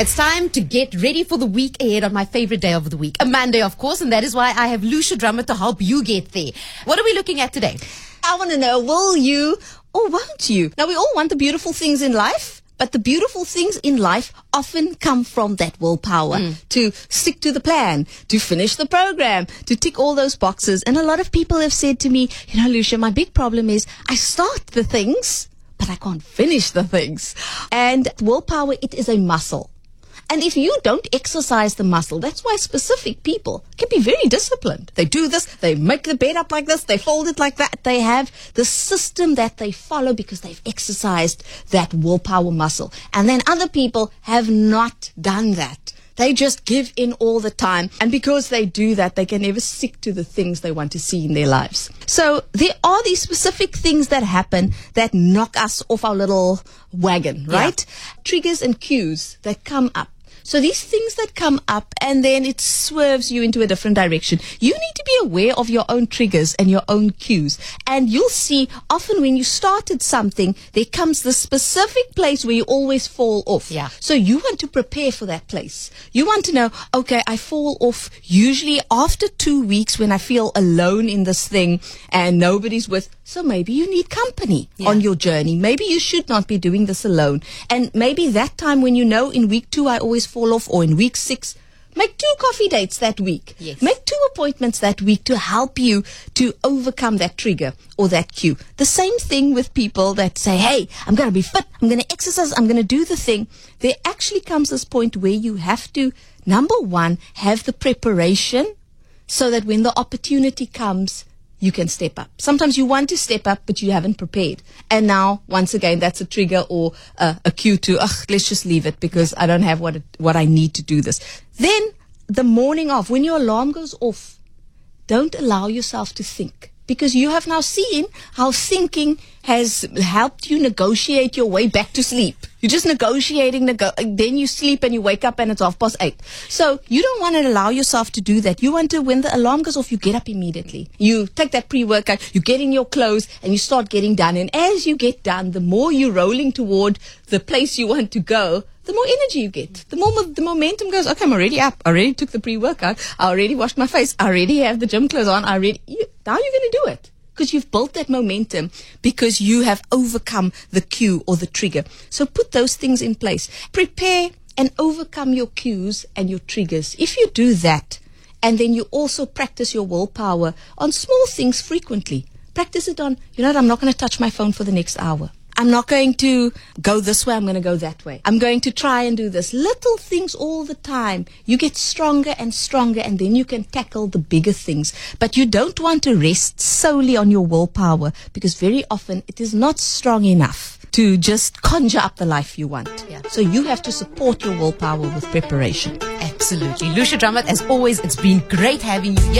It's time to get ready for the week ahead on my favorite day of the week, a Monday, of course, and that is why I have Lucia Drummond to help you get there. What are we looking at today? I want to know, will you or won't you? Now, we all want the beautiful things in life. But the beautiful things in life often come from that willpower mm. to stick to the plan, to finish the program, to tick all those boxes. And a lot of people have said to me, you know, Lucia, my big problem is I start the things, but I can't finish the things. And willpower, it is a muscle. And if you don't exercise the muscle, that's why specific people can be very disciplined. They do this, they make the bed up like this, they fold it like that. They have the system that they follow because they've exercised that willpower muscle. And then other people have not done that. They just give in all the time. And because they do that, they can never stick to the things they want to see in their lives. So there are these specific things that happen that knock us off our little wagon, right? Yeah. Triggers and cues that come up so these things that come up and then it swerves you into a different direction. You need to be aware of your own triggers and your own cues. And you'll see often when you started something, there comes the specific place where you always fall off. Yeah. So you want to prepare for that place. You want to know, okay, I fall off usually after two weeks when I feel alone in this thing and nobody's with. So maybe you need company yeah. on your journey. Maybe you should not be doing this alone. And maybe that time when you know in week two I always fall off or in week six, make two coffee dates that week. Yes. Make two appointments that week to help you to overcome that trigger or that cue. The same thing with people that say, Hey, I'm going to be fit. I'm going to exercise. I'm going to do the thing. There actually comes this point where you have to, number one, have the preparation so that when the opportunity comes, you can step up. Sometimes you want to step up, but you haven't prepared. And now, once again, that's a trigger or uh, a cue to, ugh, let's just leave it because I don't have what, it, what I need to do this. Then the morning of, when your alarm goes off, don't allow yourself to think because you have now seen how thinking has helped you negotiate your way back to sleep. You're just negotiating, nego- then you sleep and you wake up and it's half past eight. So you don't want to allow yourself to do that. You want to, when the alarm goes off, you get up immediately. You take that pre-workout, you get in your clothes and you start getting done. And as you get done, the more you're rolling toward the place you want to go, the more energy you get. The more the momentum goes, okay, I'm already up. I already took the pre-workout. I already washed my face. I already have the gym clothes on. I already, you, now you're going to do it because you've built that momentum because you have overcome the cue or the trigger. So put those things in place. Prepare and overcome your cues and your triggers. If you do that, and then you also practice your willpower on small things frequently. Practice it on, you know what, I'm not going to touch my phone for the next hour. I'm not going to go this way. I'm going to go that way. I'm going to try and do this. Little things all the time. You get stronger and stronger and then you can tackle the bigger things. But you don't want to rest solely on your willpower because very often it is not strong enough to just conjure up the life you want. Yeah. So you have to support your willpower with preparation. Absolutely. Lucia Drummond, as always, it's been great having you here.